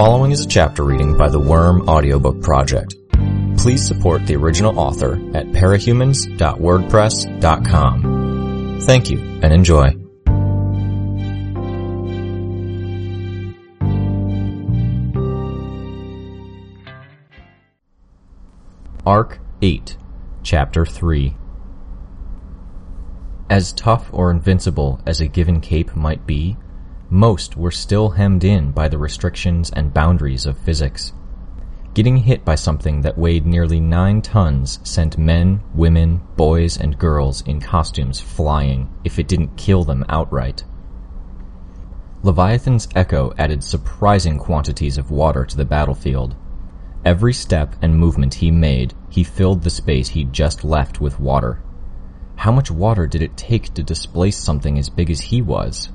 following is a chapter reading by the Worm Audiobook Project. Please support the original author at parahumans.wordpress.com. Thank you and enjoy. Arc 8, Chapter 3 As tough or invincible as a given cape might be, most were still hemmed in by the restrictions and boundaries of physics. Getting hit by something that weighed nearly nine tons sent men, women, boys, and girls in costumes flying if it didn't kill them outright. Leviathan's echo added surprising quantities of water to the battlefield. Every step and movement he made, he filled the space he'd just left with water. How much water did it take to displace something as big as he was?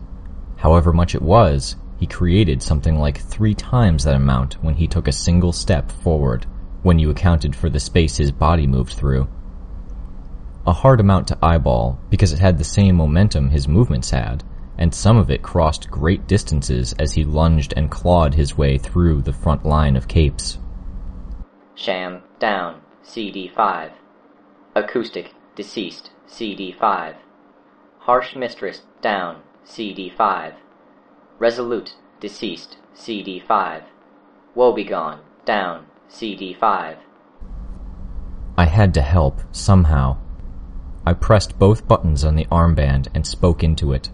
However much it was, he created something like three times that amount when he took a single step forward, when you accounted for the space his body moved through. A hard amount to eyeball, because it had the same momentum his movements had, and some of it crossed great distances as he lunged and clawed his way through the front line of capes. Sham, down, CD5. Acoustic, deceased, CD5. Harsh Mistress, down, CD5. Resolute, deceased, CD5. Woebegone, down, CD5. I had to help, somehow. I pressed both buttons on the armband and spoke into it.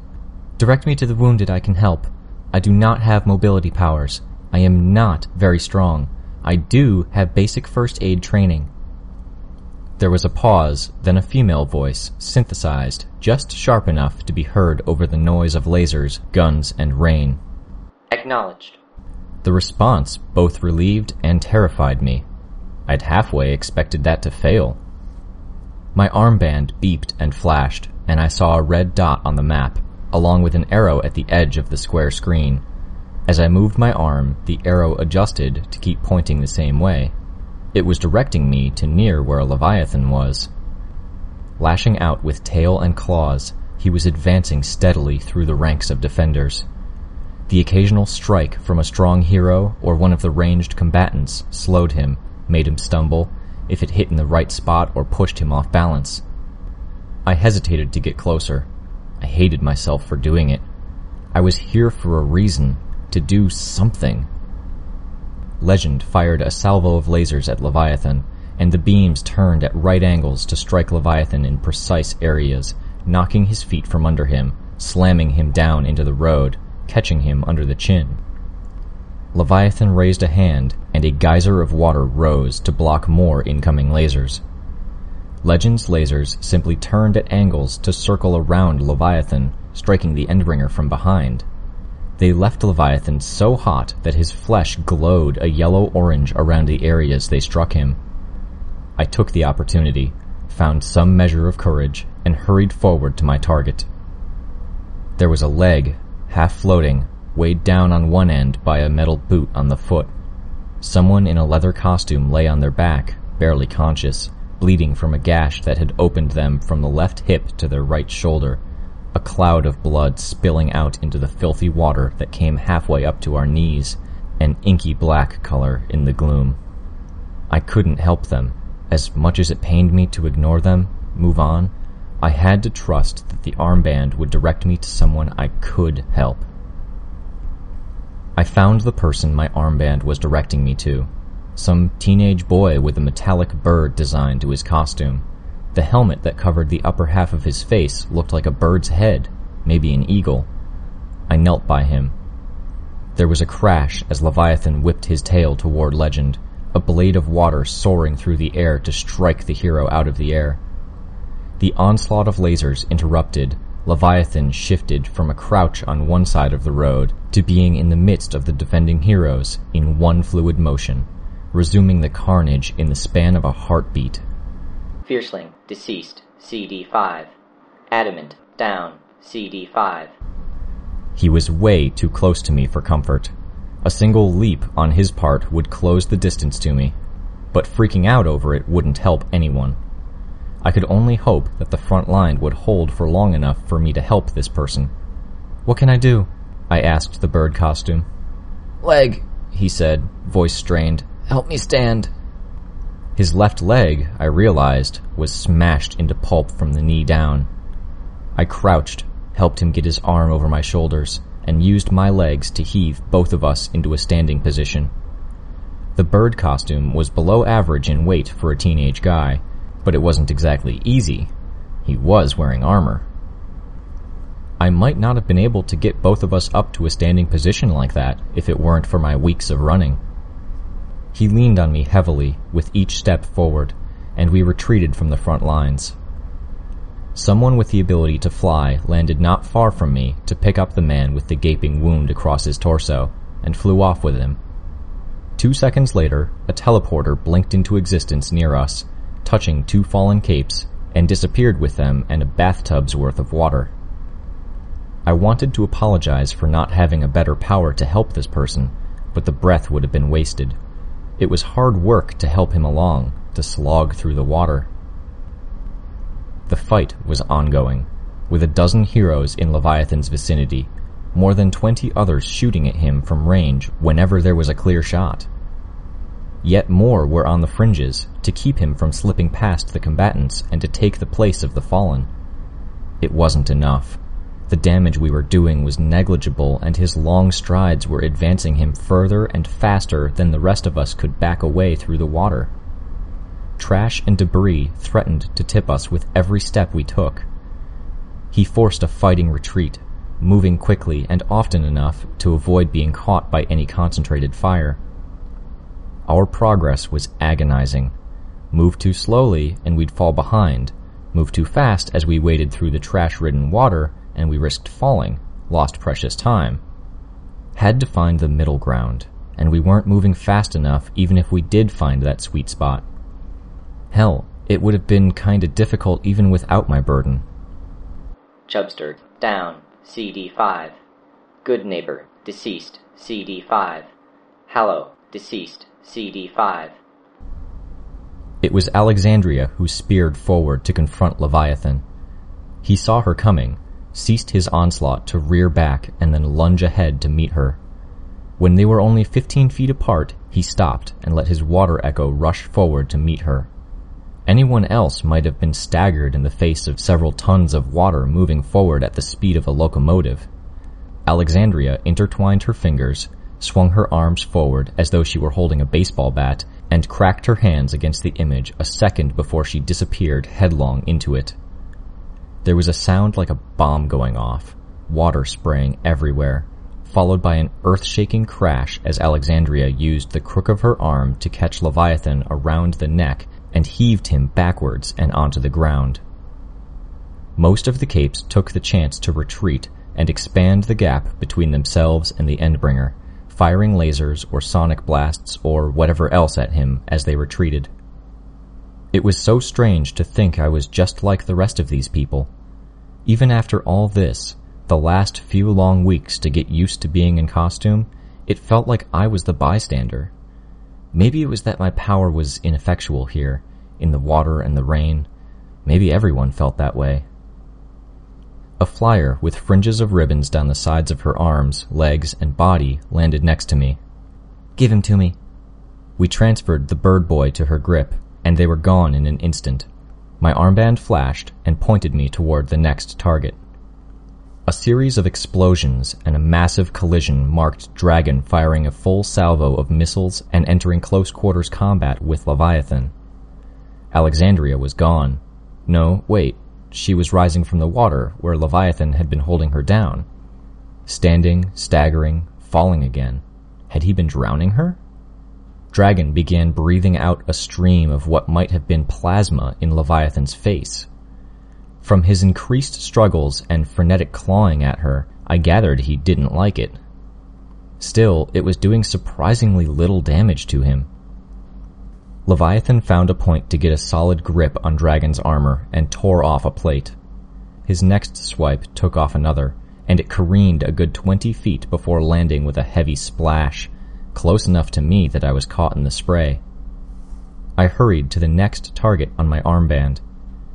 Direct me to the wounded I can help. I do not have mobility powers. I am not very strong. I do have basic first aid training. There was a pause, then a female voice, synthesized, just sharp enough to be heard over the noise of lasers, guns, and rain. Acknowledged. The response both relieved and terrified me. I'd halfway expected that to fail. My armband beeped and flashed, and I saw a red dot on the map, along with an arrow at the edge of the square screen. As I moved my arm, the arrow adjusted to keep pointing the same way. It was directing me to near where a Leviathan was. Lashing out with tail and claws, he was advancing steadily through the ranks of defenders. The occasional strike from a strong hero or one of the ranged combatants slowed him, made him stumble, if it hit in the right spot or pushed him off balance. I hesitated to get closer. I hated myself for doing it. I was here for a reason, to do something. Legend fired a salvo of lasers at Leviathan, and the beams turned at right angles to strike Leviathan in precise areas, knocking his feet from under him, slamming him down into the road, catching him under the chin. Leviathan raised a hand, and a geyser of water rose to block more incoming lasers. Legend's lasers simply turned at angles to circle around Leviathan, striking the Endbringer from behind. They left Leviathan so hot that his flesh glowed a yellow-orange around the areas they struck him. I took the opportunity, found some measure of courage, and hurried forward to my target. There was a leg, half floating, weighed down on one end by a metal boot on the foot. Someone in a leather costume lay on their back, barely conscious, bleeding from a gash that had opened them from the left hip to their right shoulder a cloud of blood spilling out into the filthy water that came halfway up to our knees, an inky black color in the gloom. I couldn't help them. As much as it pained me to ignore them, move on, I had to trust that the armband would direct me to someone I could help. I found the person my armband was directing me to. Some teenage boy with a metallic bird designed to his costume. The helmet that covered the upper half of his face looked like a bird's head, maybe an eagle. I knelt by him. There was a crash as Leviathan whipped his tail toward Legend, a blade of water soaring through the air to strike the hero out of the air. The onslaught of lasers interrupted. Leviathan shifted from a crouch on one side of the road to being in the midst of the defending heroes in one fluid motion, resuming the carnage in the span of a heartbeat Fierceling, deceased, CD5. Adamant, down, CD5. He was way too close to me for comfort. A single leap on his part would close the distance to me, but freaking out over it wouldn't help anyone. I could only hope that the front line would hold for long enough for me to help this person. What can I do? I asked the bird costume. Leg. he said, voice strained. Help me stand. His left leg, I realized, was smashed into pulp from the knee down. I crouched, helped him get his arm over my shoulders, and used my legs to heave both of us into a standing position. The bird costume was below average in weight for a teenage guy, but it wasn't exactly easy. He was wearing armor. I might not have been able to get both of us up to a standing position like that if it weren't for my weeks of running. He leaned on me heavily with each step forward, and we retreated from the front lines. Someone with the ability to fly landed not far from me to pick up the man with the gaping wound across his torso, and flew off with him. Two seconds later, a teleporter blinked into existence near us, touching two fallen capes, and disappeared with them and a bathtub's worth of water. I wanted to apologize for not having a better power to help this person, but the breath would have been wasted. It was hard work to help him along, to slog through the water. The fight was ongoing, with a dozen heroes in Leviathan's vicinity, more than twenty others shooting at him from range whenever there was a clear shot. Yet more were on the fringes to keep him from slipping past the combatants and to take the place of the fallen. It wasn't enough. The damage we were doing was negligible, and his long strides were advancing him further and faster than the rest of us could back away through the water. Trash and debris threatened to tip us with every step we took. He forced a fighting retreat, moving quickly and often enough to avoid being caught by any concentrated fire. Our progress was agonizing. Move too slowly and we'd fall behind. Move too fast as we waded through the trash-ridden water and we risked falling, lost precious time. Had to find the middle ground, and we weren't moving fast enough even if we did find that sweet spot. Hell, it would have been kinda difficult even without my burden. Chubster, down, CD5. Good neighbor, deceased, CD5. Hallow, deceased, CD5. It was Alexandria who speared forward to confront Leviathan. He saw her coming, ceased his onslaught to rear back and then lunge ahead to meet her. When they were only fifteen feet apart, he stopped and let his water echo rush forward to meet her. Anyone else might have been staggered in the face of several tons of water moving forward at the speed of a locomotive. Alexandria intertwined her fingers, swung her arms forward as though she were holding a baseball bat, and cracked her hands against the image a second before she disappeared headlong into it. There was a sound like a bomb going off, water spraying everywhere, followed by an earth-shaking crash as Alexandria used the crook of her arm to catch Leviathan around the neck and heaved him backwards and onto the ground. Most of the capes took the chance to retreat and expand the gap between themselves and the Endbringer, firing lasers or sonic blasts or whatever else at him as they retreated. It was so strange to think I was just like the rest of these people. Even after all this, the last few long weeks to get used to being in costume, it felt like I was the bystander. Maybe it was that my power was ineffectual here, in the water and the rain. Maybe everyone felt that way. A flyer with fringes of ribbons down the sides of her arms, legs, and body landed next to me. Give him to me. We transferred the bird boy to her grip, and they were gone in an instant. My armband flashed and pointed me toward the next target. A series of explosions and a massive collision marked Dragon firing a full salvo of missiles and entering close quarters combat with Leviathan. Alexandria was gone. No, wait, she was rising from the water where Leviathan had been holding her down. Standing, staggering, falling again. Had he been drowning her? Dragon began breathing out a stream of what might have been plasma in Leviathan's face. From his increased struggles and frenetic clawing at her, I gathered he didn't like it. Still, it was doing surprisingly little damage to him. Leviathan found a point to get a solid grip on Dragon's armor and tore off a plate. His next swipe took off another, and it careened a good twenty feet before landing with a heavy splash, close enough to me that I was caught in the spray. I hurried to the next target on my armband.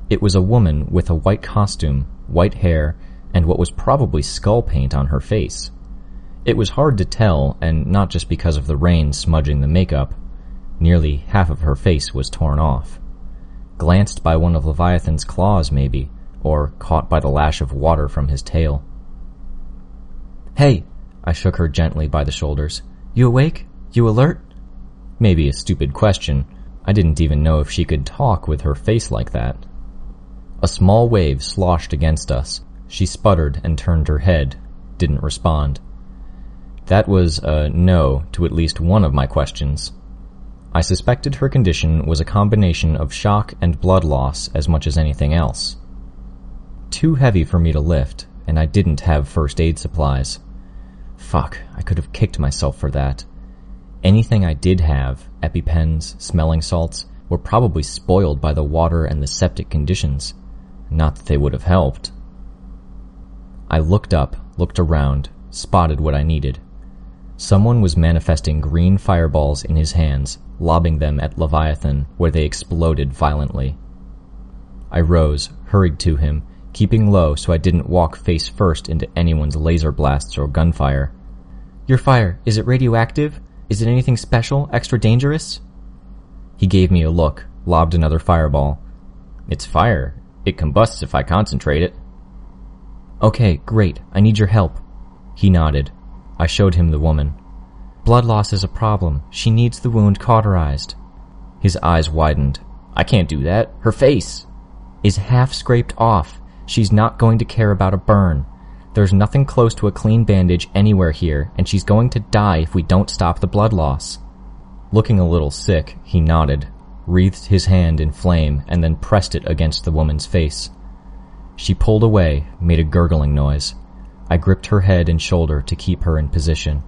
It was a woman with a white costume, white hair, and what was probably skull paint on her face. It was hard to tell, and not just because of the rain smudging the makeup. Nearly half of her face was torn off. Glanced by one of Leviathan's claws, maybe, or caught by the lash of water from his tail. Hey! I shook her gently by the shoulders. You awake? You alert? Maybe a stupid question. I didn't even know if she could talk with her face like that. A small wave sloshed against us. She sputtered and turned her head, didn't respond. That was a no to at least one of my questions. I suspected her condition was a combination of shock and blood loss as much as anything else. Too heavy for me to lift, and I didn't have first aid supplies. Fuck, I could have kicked myself for that. Anything I did have, EpiPens, smelling salts, were probably spoiled by the water and the septic conditions. Not that they would have helped. I looked up, looked around, spotted what I needed. Someone was manifesting green fireballs in his hands, lobbing them at Leviathan, where they exploded violently. I rose, hurried to him, keeping low so I didn't walk face first into anyone's laser blasts or gunfire. Your fire, is it radioactive? Is it anything special, extra dangerous? He gave me a look, lobbed another fireball. It's fire. It combusts if I concentrate it. Okay, great. I need your help. He nodded. I showed him the woman. Blood loss is a problem. She needs the wound cauterized. His eyes widened. I can't do that. Her face is half scraped off. She's not going to care about a burn. There's nothing close to a clean bandage anywhere here, and she's going to die if we don't stop the blood loss. Looking a little sick, he nodded, wreathed his hand in flame, and then pressed it against the woman's face. She pulled away, made a gurgling noise. I gripped her head and shoulder to keep her in position.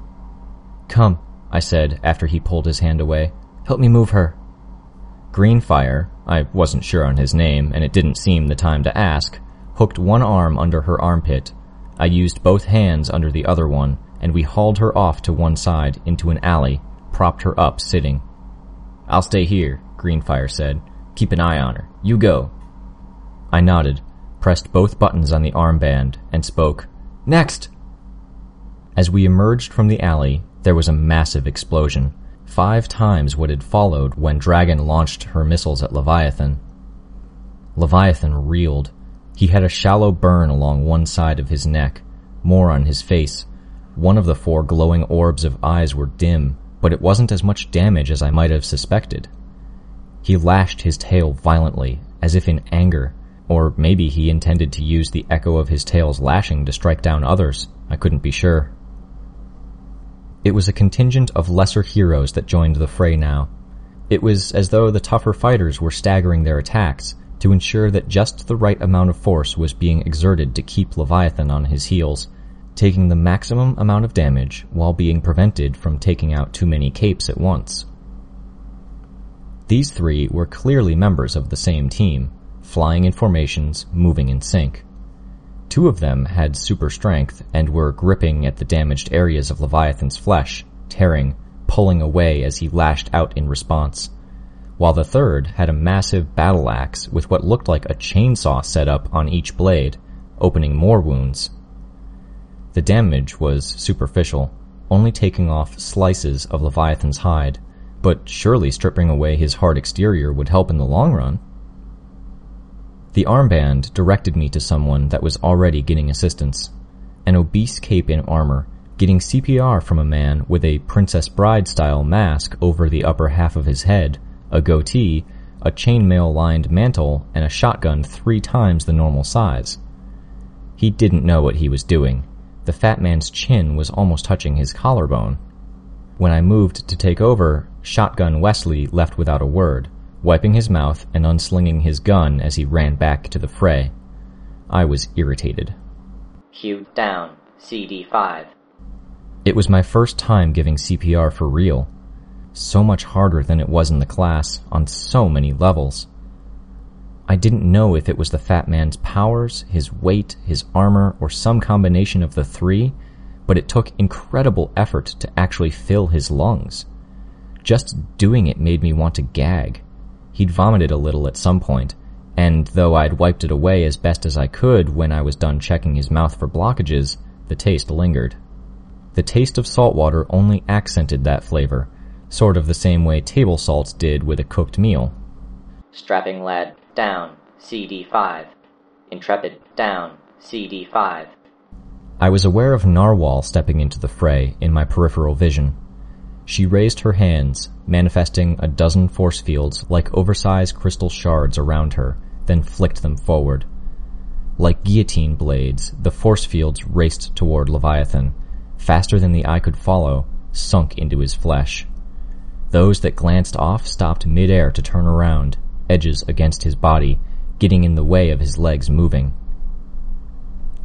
Come, I said after he pulled his hand away. Help me move her. Greenfire, I wasn't sure on his name, and it didn't seem the time to ask, hooked one arm under her armpit. I used both hands under the other one, and we hauled her off to one side into an alley, propped her up sitting. I'll stay here, Greenfire said. Keep an eye on her. You go. I nodded, pressed both buttons on the armband, and spoke. Next! As we emerged from the alley, there was a massive explosion, five times what had followed when Dragon launched her missiles at Leviathan. Leviathan reeled. He had a shallow burn along one side of his neck, more on his face. One of the four glowing orbs of eyes were dim, but it wasn't as much damage as I might have suspected. He lashed his tail violently, as if in anger, or maybe he intended to use the echo of his tail's lashing to strike down others. I couldn't be sure. It was a contingent of lesser heroes that joined the fray now. It was as though the tougher fighters were staggering their attacks to ensure that just the right amount of force was being exerted to keep Leviathan on his heels, taking the maximum amount of damage while being prevented from taking out too many capes at once. These three were clearly members of the same team, flying in formations, moving in sync. Two of them had super strength and were gripping at the damaged areas of Leviathan's flesh, tearing, pulling away as he lashed out in response, while the third had a massive battle axe with what looked like a chainsaw set up on each blade, opening more wounds. The damage was superficial, only taking off slices of Leviathan's hide, but surely stripping away his hard exterior would help in the long run. The armband directed me to someone that was already getting assistance. An obese cape in armor, getting CPR from a man with a Princess Bride style mask over the upper half of his head, a goatee, a chainmail lined mantle, and a shotgun three times the normal size. He didn't know what he was doing. The fat man's chin was almost touching his collarbone. When I moved to take over, Shotgun Wesley left without a word wiping his mouth and unslinging his gun as he ran back to the fray. I was irritated. Q down, CD5. It was my first time giving CPR for real. So much harder than it was in the class, on so many levels. I didn't know if it was the fat man's powers, his weight, his armor, or some combination of the three, but it took incredible effort to actually fill his lungs. Just doing it made me want to gag. He'd vomited a little at some point, and though I'd wiped it away as best as I could when I was done checking his mouth for blockages, the taste lingered. The taste of salt water only accented that flavor, sort of the same way table salts did with a cooked meal. Strapping lad down, CD5. Intrepid down, CD5. I was aware of Narwhal stepping into the fray in my peripheral vision. She raised her hands, manifesting a dozen force fields like oversized crystal shards around her, then flicked them forward. Like guillotine blades, the force fields raced toward Leviathan, faster than the eye could follow, sunk into his flesh. Those that glanced off stopped midair to turn around, edges against his body, getting in the way of his legs moving.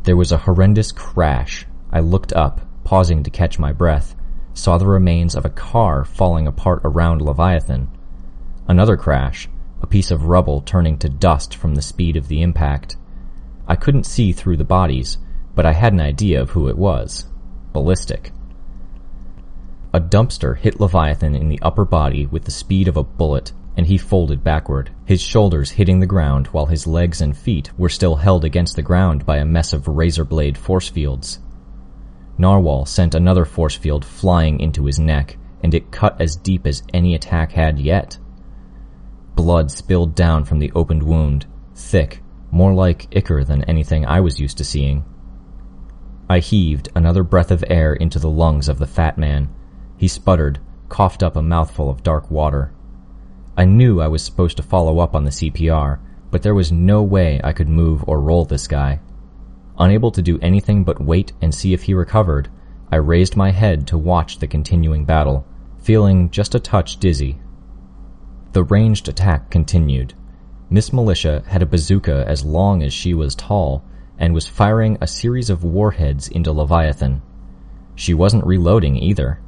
There was a horrendous crash. I looked up, pausing to catch my breath, saw the remains of a car falling apart around Leviathan. Another crash, a piece of rubble turning to dust from the speed of the impact. I couldn't see through the bodies, but I had an idea of who it was. Ballistic. A dumpster hit Leviathan in the upper body with the speed of a bullet, and he folded backward, his shoulders hitting the ground while his legs and feet were still held against the ground by a mess of razor blade force fields. Narwhal sent another force field flying into his neck, and it cut as deep as any attack had yet. Blood spilled down from the opened wound, thick, more like ichor than anything I was used to seeing. I heaved another breath of air into the lungs of the fat man. He sputtered, coughed up a mouthful of dark water. I knew I was supposed to follow up on the CPR, but there was no way I could move or roll this guy. Unable to do anything but wait and see if he recovered, I raised my head to watch the continuing battle, feeling just a touch dizzy. The ranged attack continued. Miss Militia had a bazooka as long as she was tall and was firing a series of warheads into Leviathan. She wasn't reloading either.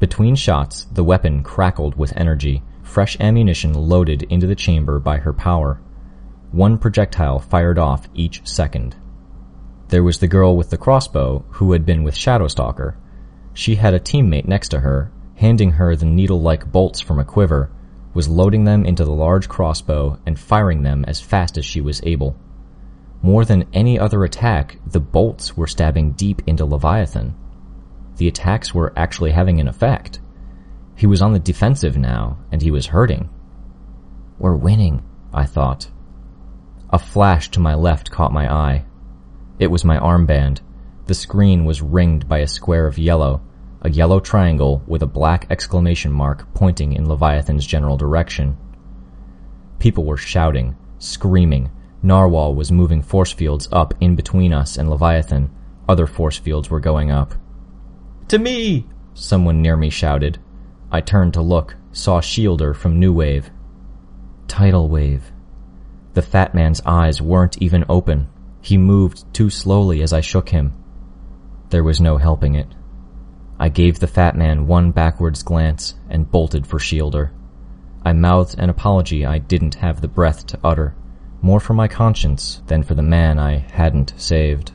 Between shots, the weapon crackled with energy, fresh ammunition loaded into the chamber by her power. One projectile fired off each second. There was the girl with the crossbow who had been with Shadowstalker. She had a teammate next to her, handing her the needle-like bolts from a quiver, was loading them into the large crossbow and firing them as fast as she was able. More than any other attack, the bolts were stabbing deep into Leviathan. The attacks were actually having an effect. He was on the defensive now, and he was hurting. We're winning, I thought. A flash to my left caught my eye. It was my armband. The screen was ringed by a square of yellow, a yellow triangle with a black exclamation mark pointing in Leviathan's general direction. People were shouting, screaming. Narwhal was moving force fields up in between us and Leviathan. Other force fields were going up. To me! Someone near me shouted. I turned to look, saw Shielder from New Wave. Tidal Wave. The fat man's eyes weren't even open. He moved too slowly as I shook him. There was no helping it. I gave the fat man one backwards glance and bolted for Shielder. I mouthed an apology I didn't have the breath to utter, more for my conscience than for the man I hadn't saved.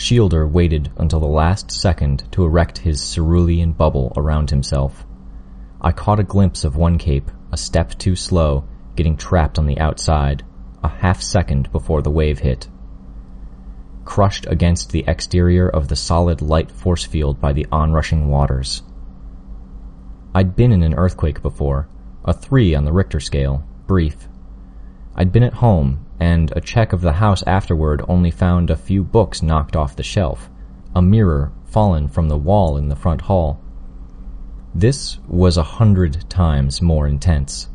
Shielder waited until the last second to erect his cerulean bubble around himself. I caught a glimpse of one cape, a step too slow, getting trapped on the outside, a half second before the wave hit. Crushed against the exterior of the solid light force field by the onrushing waters. I'd been in an earthquake before, a three on the Richter scale, brief. I'd been at home, and a check of the house afterward only found a few books knocked off the shelf, a mirror fallen from the wall in the front hall. This was a hundred times more intense.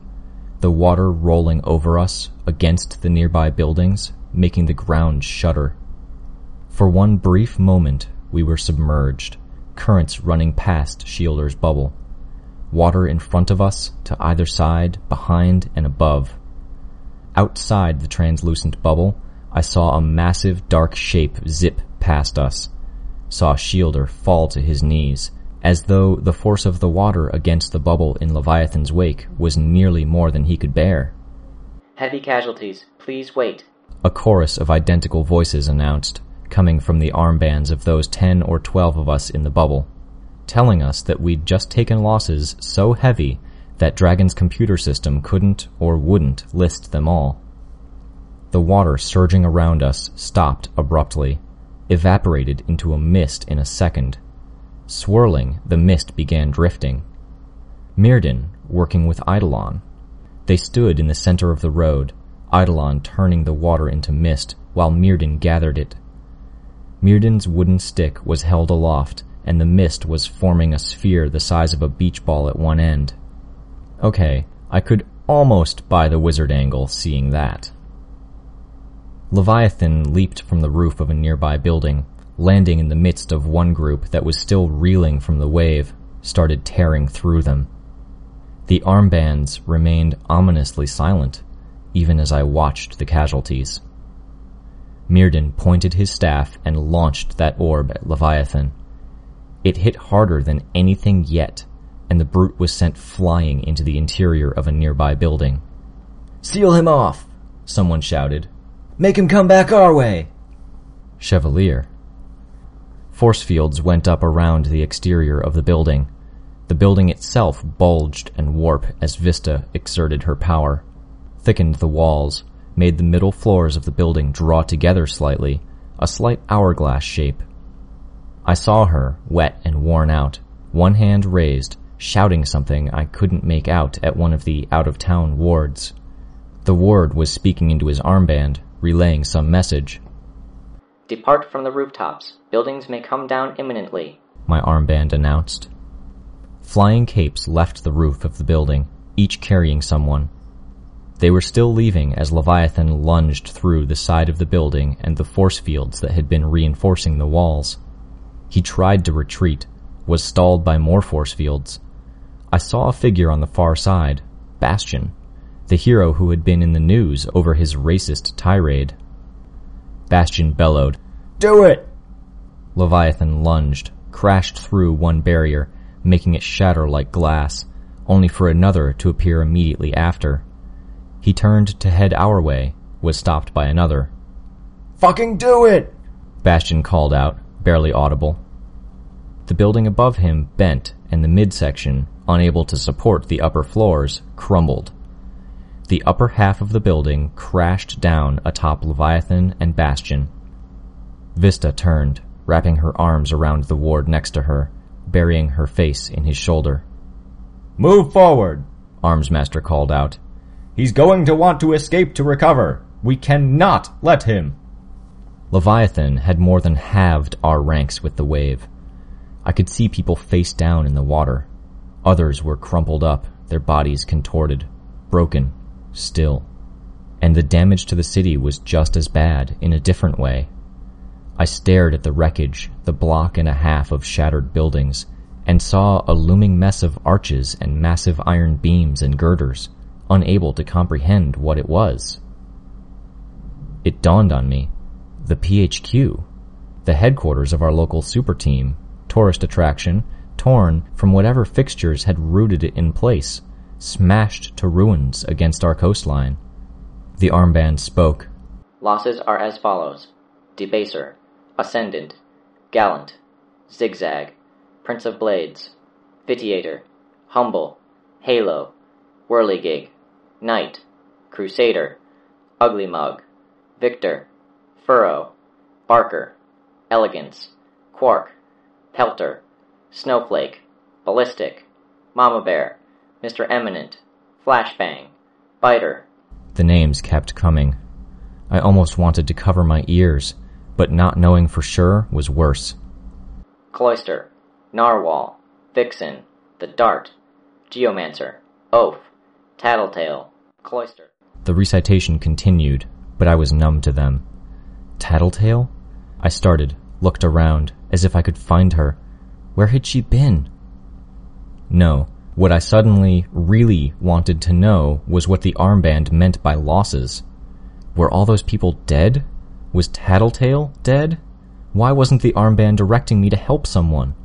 The water rolling over us against the nearby buildings, making the ground shudder. For one brief moment, we were submerged, currents running past Shielder's bubble. Water in front of us, to either side, behind, and above. Outside the translucent bubble, I saw a massive dark shape zip past us. Saw Shielder fall to his knees, as though the force of the water against the bubble in Leviathan's wake was nearly more than he could bear. Heavy casualties. Please wait. A chorus of identical voices announced, coming from the armbands of those ten or twelve of us in the bubble, telling us that we'd just taken losses so heavy that Dragon's computer system couldn't or wouldn't list them all. The water surging around us stopped abruptly. evaporated into a mist in a second. Swirling, the mist began drifting. Myrddin, working with Eidolon. They stood in the center of the road, Eidolon turning the water into mist while Myrddin gathered it. Myrddin's wooden stick was held aloft, and the mist was forming a sphere the size of a beach ball at one end. Okay, I could almost buy the wizard angle seeing that. Leviathan leaped from the roof of a nearby building, landing in the midst of one group that was still reeling from the wave, started tearing through them. The armbands remained ominously silent, even as I watched the casualties. Myrddin pointed his staff and launched that orb at Leviathan. It hit harder than anything yet, and the brute was sent flying into the interior of a nearby building. Seal him off, someone shouted. Make him come back our way. Chevalier. Force fields went up around the exterior of the building. The building itself bulged and warped as Vista exerted her power, thickened the walls, made the middle floors of the building draw together slightly, a slight hourglass shape. I saw her, wet and worn out, one hand raised, shouting something I couldn't make out at one of the out-of-town wards. The ward was speaking into his armband, relaying some message. Depart from the rooftops. Buildings may come down imminently, my armband announced. Flying capes left the roof of the building, each carrying someone. They were still leaving as Leviathan lunged through the side of the building and the force fields that had been reinforcing the walls. He tried to retreat, was stalled by more force fields. I saw a figure on the far side, Bastion, the hero who had been in the news over his racist tirade. Bastion bellowed, Do it! Leviathan lunged, crashed through one barrier, making it shatter like glass, only for another to appear immediately after. He turned to head our way, was stopped by another. Fucking do it! Bastion called out, barely audible. The building above him bent, and the midsection, unable to support the upper floors, crumbled. The upper half of the building crashed down atop Leviathan and Bastion. Vista turned, wrapping her arms around the ward next to her, burying her face in his shoulder. Move forward, Armsmaster called out. He's going to want to escape to recover. We cannot let him. Leviathan had more than halved our ranks with the wave. I could see people face down in the water. Others were crumpled up, their bodies contorted, broken, still. And the damage to the city was just as bad in a different way. I stared at the wreckage, the block and a half of shattered buildings, and saw a looming mess of arches and massive iron beams and girders, unable to comprehend what it was. It dawned on me. The PHQ. The headquarters of our local super team, tourist attraction, torn from whatever fixtures had rooted it in place, smashed to ruins against our coastline. The armband spoke. Losses are as follows Debaser, Ascendant, Gallant, Zigzag, Prince of Blades, Vitiator, Humble, Halo, Whirligig, Knight, Crusader, Ugly Mug, Victor, Furrow, Barker, Elegance, Quark, Pelter, Snowflake, Ballistic, Mama Bear, Mr. Eminent, Flashbang, Biter. The names kept coming. I almost wanted to cover my ears, but not knowing for sure was worse. Cloister, Narwhal, Vixen, The Dart, Geomancer, Oaf, Tattletale, Cloister. The recitation continued, but I was numb to them. Tattletale? I started, looked around, as if I could find her. Where had she been? No, what I suddenly really wanted to know was what the armband meant by losses. Were all those people dead? Was Tattletale dead? Why wasn't the armband directing me to help someone?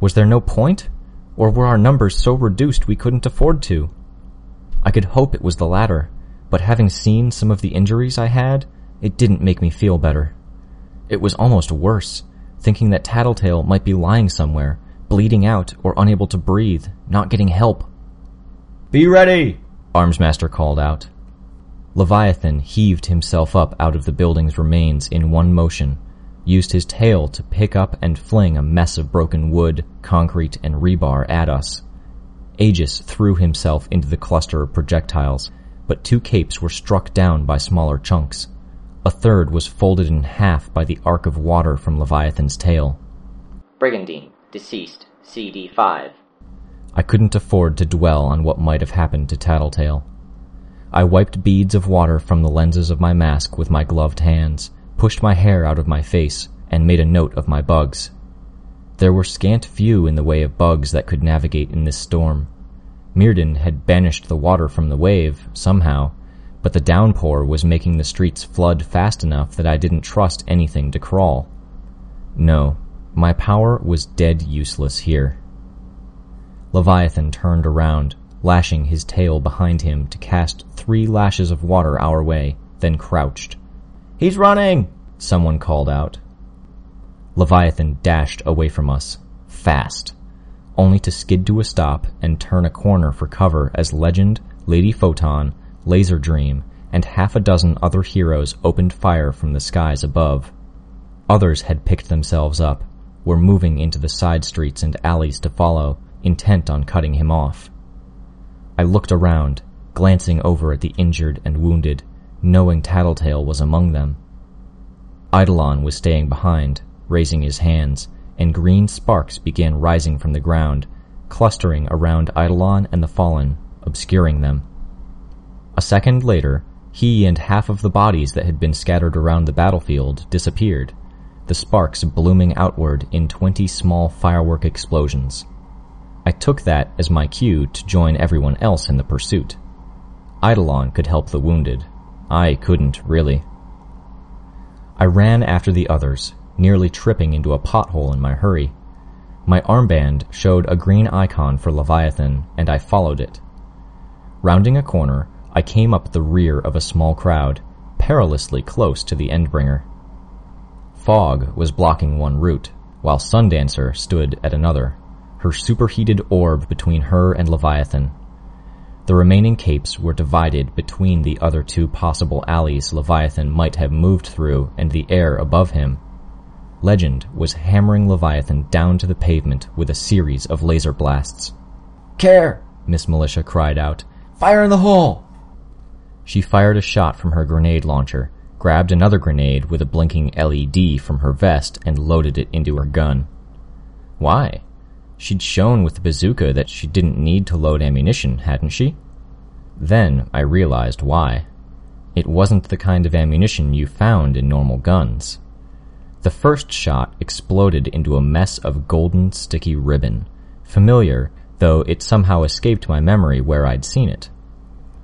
Was there no point? Or were our numbers so reduced we couldn't afford to? I could hope it was the latter, but having seen some of the injuries I had, it didn't make me feel better. It was almost worse, thinking that Tattletale might be lying somewhere, bleeding out or unable to breathe, not getting help. Be ready, Armsmaster called out. Leviathan heaved himself up out of the building's remains in one motion, used his tail to pick up and fling a mess of broken wood, concrete, and rebar at us. Aegis threw himself into the cluster of projectiles, but two capes were struck down by smaller chunks. A third was folded in half by the arc of water from Leviathan's tail. Brigandine, deceased, CD5. I couldn't afford to dwell on what might have happened to Tattletale. I wiped beads of water from the lenses of my mask with my gloved hands, pushed my hair out of my face, and made a note of my bugs. There were scant few in the way of bugs that could navigate in this storm. Myrddin had banished the water from the wave, somehow, but the downpour was making the streets flood fast enough that I didn't trust anything to crawl. No, my power was dead useless here. Leviathan turned around, lashing his tail behind him to cast three lashes of water our way, then crouched. He's running! Someone called out. Leviathan dashed away from us, fast, only to skid to a stop and turn a corner for cover as Legend, Lady Photon, Laser Dream, and half a dozen other heroes opened fire from the skies above. Others had picked themselves up, were moving into the side streets and alleys to follow, intent on cutting him off. I looked around, glancing over at the injured and wounded, knowing Tattletale was among them. Eidolon was staying behind, raising his hands, and green sparks began rising from the ground, clustering around Eidolon and the fallen, obscuring them. A second later, he and half of the bodies that had been scattered around the battlefield disappeared, the sparks blooming outward in twenty small firework explosions. I took that as my cue to join everyone else in the pursuit. Eidolon could help the wounded. I couldn't, really. I ran after the others, nearly tripping into a pothole in my hurry. My armband showed a green icon for Leviathan, and I followed it. Rounding a corner, I came up the rear of a small crowd, perilously close to the Endbringer. Fog was blocking one route, while Sundancer stood at another, her superheated orb between her and Leviathan. The remaining capes were divided between the other two possible alleys Leviathan might have moved through and the air above him. Legend was hammering Leviathan down to the pavement with a series of laser blasts. Care! Miss Militia cried out. Fire in the hole! She fired a shot from her grenade launcher, grabbed another grenade with a blinking LED from her vest, and loaded it into her gun. Why? She'd shown with the bazooka that she didn't need to load ammunition, hadn't she? Then I realized why. It wasn't the kind of ammunition you found in normal guns. The first shot exploded into a mess of golden sticky ribbon, familiar, though it somehow escaped my memory where I'd seen it.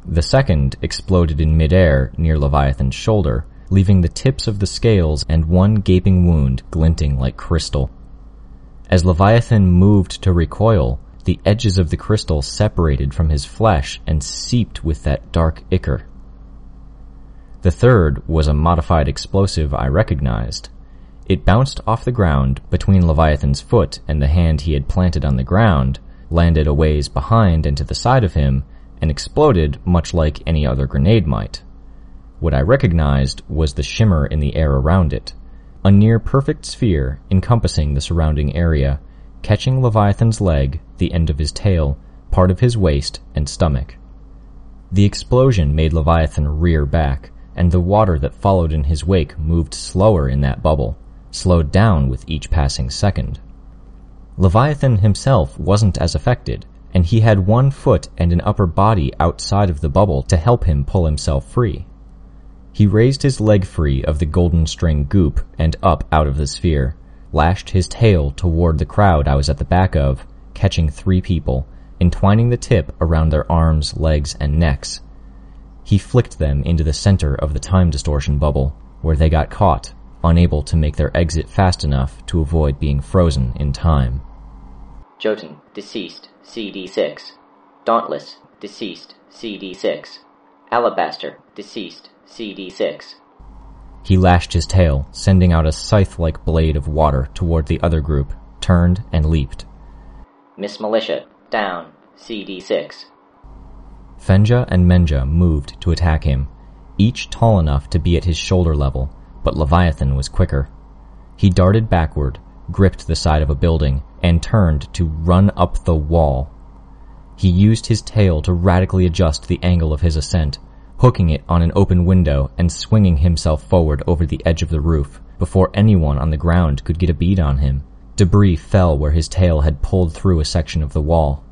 The second exploded in midair near Leviathan's shoulder, leaving the tips of the scales and one gaping wound glinting like crystal. As Leviathan moved to recoil, the edges of the crystal separated from his flesh and seeped with that dark ichor. The third was a modified explosive I recognized. It bounced off the ground between Leviathan's foot and the hand he had planted on the ground, landed a ways behind and to the side of him, and exploded much like any other grenade might. What I recognized was the shimmer in the air around it, a near perfect sphere encompassing the surrounding area, catching Leviathan's leg, the end of his tail, part of his waist, and stomach. The explosion made Leviathan rear back, and the water that followed in his wake moved slower in that bubble, slowed down with each passing second. Leviathan himself wasn't as affected, and he had one foot and an upper body outside of the bubble to help him pull himself free. He raised his leg free of the golden string goop and up out of the sphere, lashed his tail toward the crowd I was at the back of, catching three people, entwining the tip around their arms, legs, and necks. He flicked them into the center of the time distortion bubble, where they got caught, unable to make their exit fast enough to avoid being frozen in time. Jotun, deceased, CD6. Dauntless, deceased, CD6. Alabaster, deceased, CD6. He lashed his tail, sending out a scythe-like blade of water toward the other group, turned and leaped. Miss Militia, down, CD6. Fenja and Menja moved to attack him, each tall enough to be at his shoulder level, but Leviathan was quicker. He darted backward, gripped the side of a building, and turned to run up the wall. He used his tail to radically adjust the angle of his ascent, hooking it on an open window and swinging himself forward over the edge of the roof before anyone on the ground could get a bead on him. Debris fell where his tail had pulled through a section of the wall.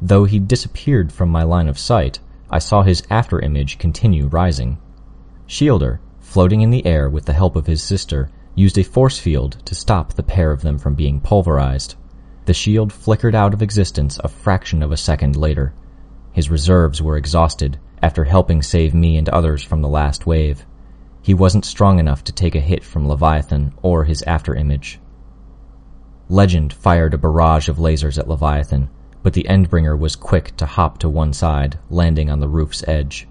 Though he disappeared from my line of sight, I saw his after image continue rising. Shielder, floating in the air with the help of his sister, used a force field to stop the pair of them from being pulverized. The shield flickered out of existence a fraction of a second later. His reserves were exhausted after helping save me and others from the last wave. He wasn't strong enough to take a hit from Leviathan or his afterimage. Legend fired a barrage of lasers at Leviathan, but the Endbringer was quick to hop to one side, landing on the roof's edge.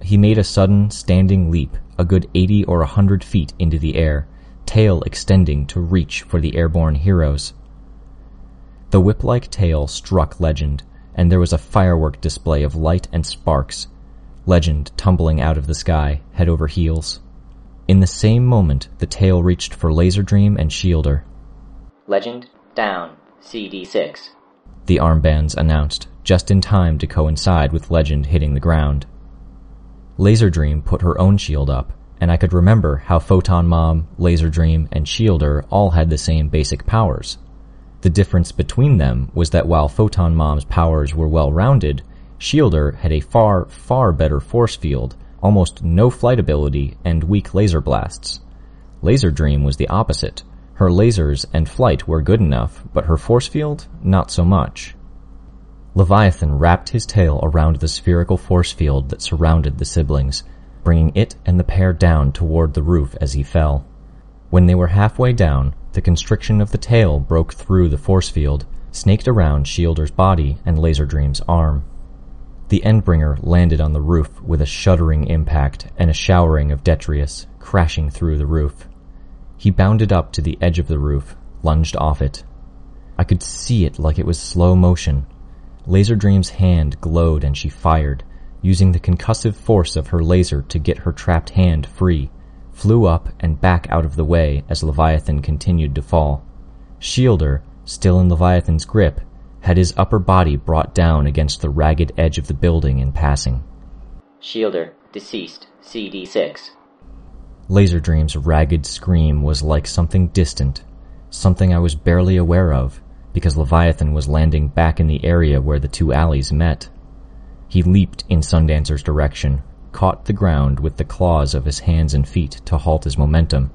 He made a sudden, standing leap, a good 80 or a 100 feet into the air, tail extending to reach for the airborne heroes. The whip-like tail struck Legend, and there was a firework display of light and sparks, Legend tumbling out of the sky, head over heels. In the same moment, the tail reached for Laserdream and Shielder. Legend down. CD6. The armbands announced, just in time to coincide with Legend hitting the ground. Laserdream put her own shield up, and I could remember how Photon Mom, Laserdream, and Shielder all had the same basic powers. The difference between them was that while Photon Mom's powers were well rounded, Shielder had a far, far better force field, almost no flight ability, and weak laser blasts. Laserdream was the opposite. Her lasers and flight were good enough, but her force field, not so much. Leviathan wrapped his tail around the spherical force field that surrounded the siblings, bringing it and the pair down toward the roof as he fell. When they were halfway down, the constriction of the tail broke through the force field, snaked around Shielder's body and Laserdream's arm. The Endbringer landed on the roof with a shuddering impact and a showering of detritus crashing through the roof. He bounded up to the edge of the roof, lunged off it. I could see it like it was slow motion. Laserdream's hand glowed and she fired, using the concussive force of her laser to get her trapped hand free, flew up and back out of the way as Leviathan continued to fall. Shielder, still in Leviathan's grip, had his upper body brought down against the ragged edge of the building in passing. Shielder, deceased, CD6. Laserdream's ragged scream was like something distant, something I was barely aware of, because Leviathan was landing back in the area where the two alleys met. He leaped in Sundancer's direction, caught the ground with the claws of his hands and feet to halt his momentum.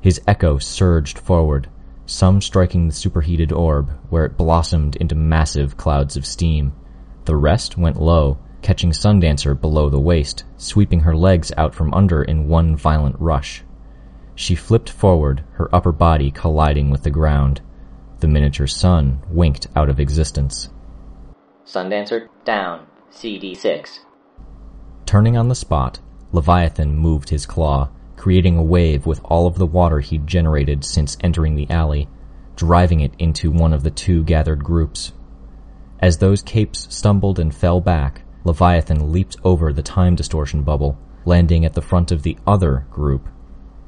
His echo surged forward, some striking the superheated orb, where it blossomed into massive clouds of steam. The rest went low, catching Sundancer below the waist, sweeping her legs out from under in one violent rush. She flipped forward, her upper body colliding with the ground. The miniature sun winked out of existence. Sundancer, down. CD6. Turning on the spot, Leviathan moved his claw, creating a wave with all of the water he'd generated since entering the alley, driving it into one of the two gathered groups. As those capes stumbled and fell back, Leviathan leaped over the time distortion bubble, landing at the front of the other group.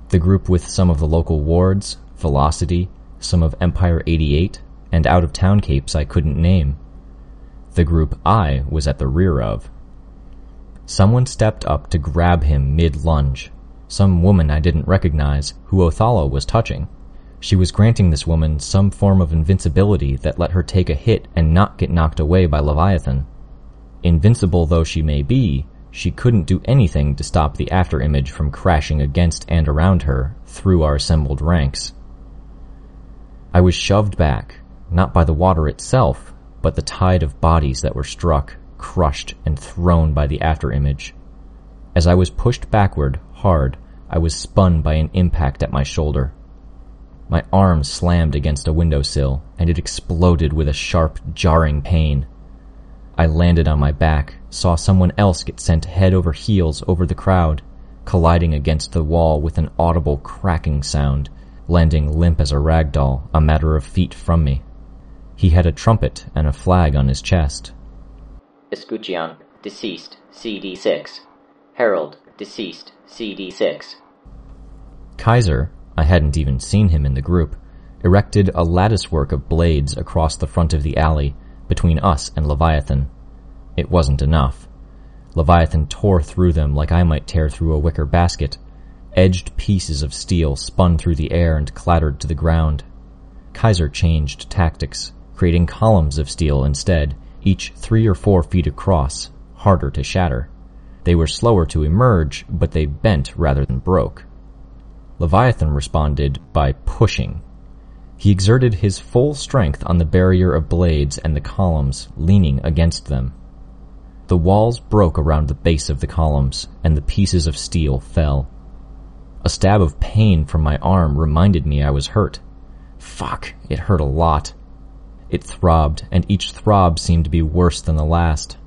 The group with some of the local wards, Velocity, some of Empire 88, and out of town capes I couldn't name. The group I was at the rear of. Someone stepped up to grab him mid lunge, some woman I didn't recognize, who Othala was touching. She was granting this woman some form of invincibility that let her take a hit and not get knocked away by Leviathan. Invincible though she may be, she couldn't do anything to stop the afterimage from crashing against and around her through our assembled ranks. I was shoved back, not by the water itself, but the tide of bodies that were struck, crushed, and thrown by the afterimage. As I was pushed backward, hard, I was spun by an impact at my shoulder. My arm slammed against a windowsill, and it exploded with a sharp, jarring pain. I landed on my back, saw someone else get sent head over heels over the crowd, colliding against the wall with an audible cracking sound, landing limp as a rag doll a matter of feet from me. He had a trumpet and a flag on his chest. Escutcheon, deceased, CD6. Herald, deceased, CD6. Kaiser, I hadn't even seen him in the group, erected a latticework of blades across the front of the alley between us and Leviathan. It wasn't enough. Leviathan tore through them like I might tear through a wicker basket. Edged pieces of steel spun through the air and clattered to the ground. Kaiser changed tactics, creating columns of steel instead, each three or four feet across, harder to shatter. They were slower to emerge, but they bent rather than broke. Leviathan responded by pushing. He exerted his full strength on the barrier of blades and the columns, leaning against them. The walls broke around the base of the columns, and the pieces of steel fell. A stab of pain from my arm reminded me I was hurt. Fuck, it hurt a lot. It throbbed, and each throb seemed to be worse than the last.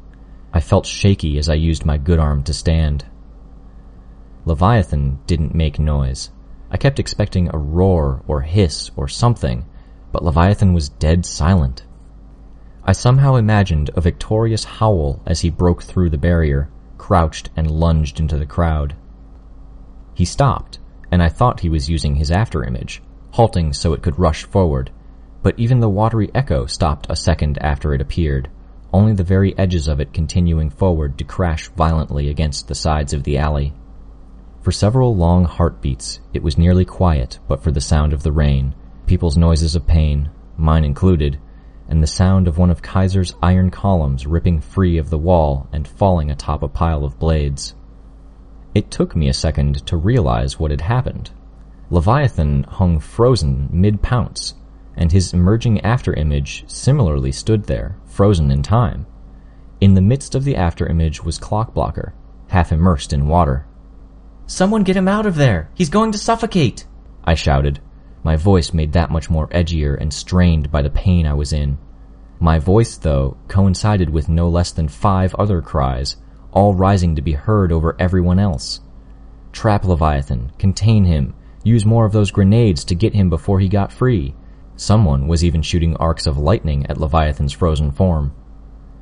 I felt shaky as I used my good arm to stand. Leviathan didn't make noise. I kept expecting a roar or hiss or something, but Leviathan was dead silent. I somehow imagined a victorious howl as he broke through the barrier, crouched and lunged into the crowd. He stopped, and I thought he was using his afterimage, halting so it could rush forward, but even the watery echo stopped a second after it appeared, only the very edges of it continuing forward to crash violently against the sides of the alley. For several long heartbeats, it was nearly quiet but for the sound of the rain, people's noises of pain, mine included, and the sound of one of Kaiser's iron columns ripping free of the wall and falling atop a pile of blades. It took me a second to realize what had happened. Leviathan hung frozen mid-pounce, and his emerging afterimage similarly stood there, frozen in time. In the midst of the afterimage was Clockblocker, half immersed in water. Someone get him out of there! He's going to suffocate! I shouted, my voice made that much more edgier and strained by the pain I was in. My voice, though, coincided with no less than five other cries, all rising to be heard over everyone else. Trap Leviathan, contain him, use more of those grenades to get him before he got free. Someone was even shooting arcs of lightning at Leviathan's frozen form.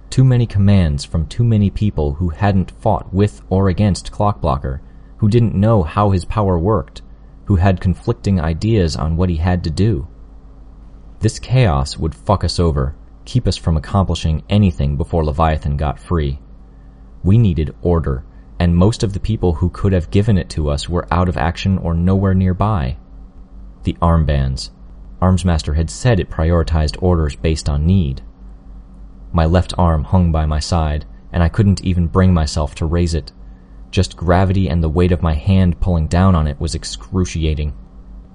Too many commands from too many people who hadn't fought with or against Clockblocker, who didn't know how his power worked, who had conflicting ideas on what he had to do. This chaos would fuck us over, keep us from accomplishing anything before Leviathan got free. We needed order, and most of the people who could have given it to us were out of action or nowhere nearby. The armbands. Armsmaster had said it prioritized orders based on need. My left arm hung by my side, and I couldn't even bring myself to raise it. Just gravity and the weight of my hand pulling down on it was excruciating.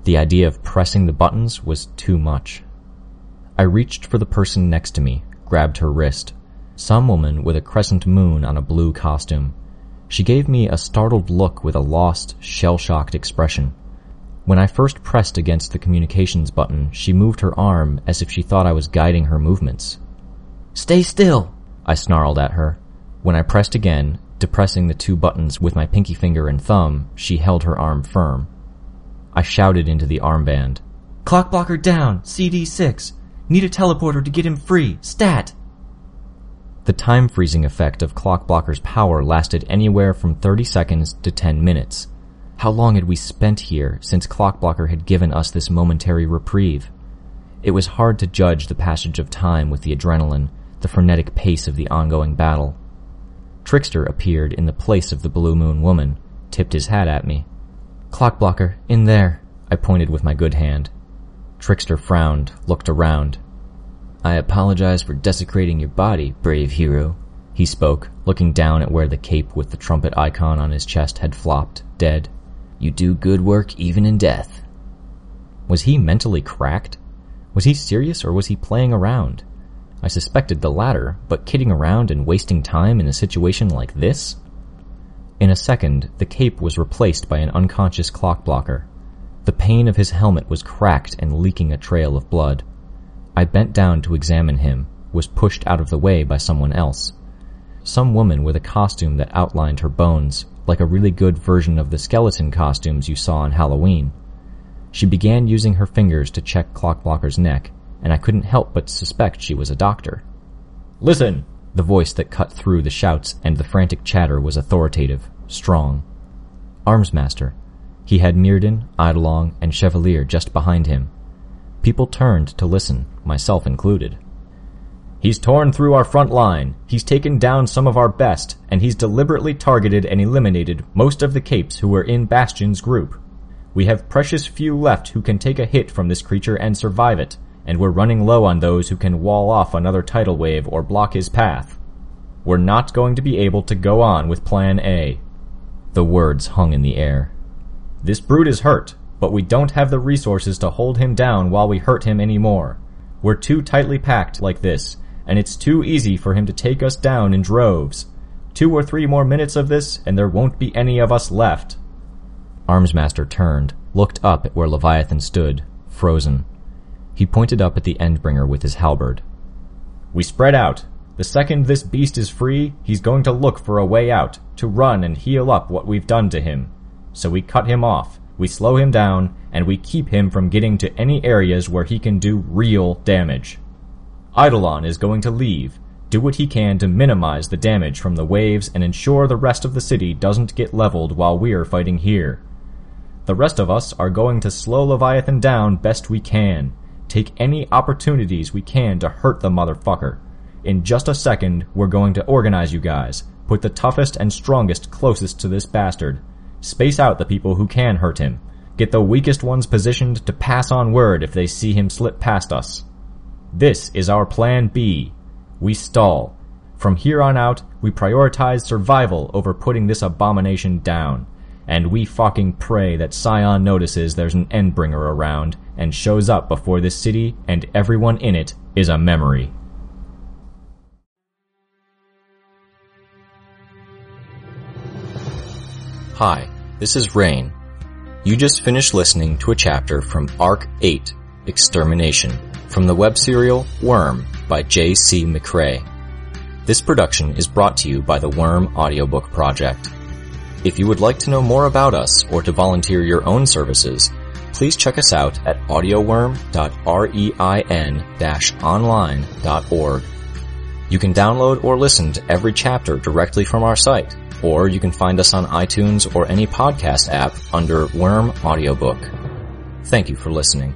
The idea of pressing the buttons was too much. I reached for the person next to me, grabbed her wrist. Some woman with a crescent moon on a blue costume. She gave me a startled look with a lost, shell-shocked expression. When I first pressed against the communications button, she moved her arm as if she thought I was guiding her movements. Stay still, I snarled at her. When I pressed again, Depressing the two buttons with my pinky finger and thumb, she held her arm firm. I shouted into the armband. Clockblocker down, CD6. Need a teleporter to get him free. Stat! The time freezing effect of Clockblocker's power lasted anywhere from 30 seconds to 10 minutes. How long had we spent here since Clockblocker had given us this momentary reprieve? It was hard to judge the passage of time with the adrenaline, the frenetic pace of the ongoing battle. Trickster appeared in the place of the Blue Moon woman, tipped his hat at me. Clockblocker, in there, I pointed with my good hand. Trickster frowned, looked around. I apologize for desecrating your body, brave hero, he spoke, looking down at where the cape with the trumpet icon on his chest had flopped, dead. You do good work even in death. Was he mentally cracked? Was he serious or was he playing around? I suspected the latter, but kidding around and wasting time in a situation like this? In a second, the cape was replaced by an unconscious Clockblocker. The pane of his helmet was cracked and leaking a trail of blood. I bent down to examine him, was pushed out of the way by someone else. Some woman with a costume that outlined her bones, like a really good version of the skeleton costumes you saw on Halloween. She began using her fingers to check Clockblocker's neck, and I couldn't help but suspect she was a doctor. Listen! The voice that cut through the shouts and the frantic chatter was authoritative, strong. Armsmaster. He had Myrddin, Eidolon, and Chevalier just behind him. People turned to listen, myself included. He's torn through our front line, he's taken down some of our best, and he's deliberately targeted and eliminated most of the capes who were in Bastion's group. We have precious few left who can take a hit from this creature and survive it, and we're running low on those who can wall off another tidal wave or block his path. We're not going to be able to go on with Plan A. The words hung in the air. This brute is hurt, but we don't have the resources to hold him down while we hurt him anymore. We're too tightly packed like this, and it's too easy for him to take us down in droves. Two or three more minutes of this, and there won't be any of us left. Armsmaster turned, looked up at where Leviathan stood, frozen. He pointed up at the Endbringer with his halberd. We spread out. The second this beast is free, he's going to look for a way out, to run and heal up what we've done to him. So we cut him off, we slow him down, and we keep him from getting to any areas where he can do real damage. Eidolon is going to leave, do what he can to minimize the damage from the waves and ensure the rest of the city doesn't get leveled while we're fighting here. The rest of us are going to slow Leviathan down best we can, take any opportunities we can to hurt the motherfucker. In just a second, we're going to organize you guys, put the toughest and strongest closest to this bastard, Space out the people who can hurt him. Get the weakest ones positioned to pass on word if they see him slip past us. This is our plan B. We stall. From here on out, we prioritize survival over putting this abomination down. And we fucking pray that Scion notices there's an Endbringer around and shows up before this city and everyone in it is a memory. Hi, this is Rain. You just finished listening to a chapter from Arc 8, Extermination, from the web serial Worm by J.C. McCrae. This production is brought to you by the Worm Audiobook Project. If you would like to know more about us or to volunteer your own services, please check us out at audioworm.rein-online.org. You can download or listen to every chapter directly from our site or you can find us on iTunes or any podcast app under Worm Audiobook. Thank you for listening.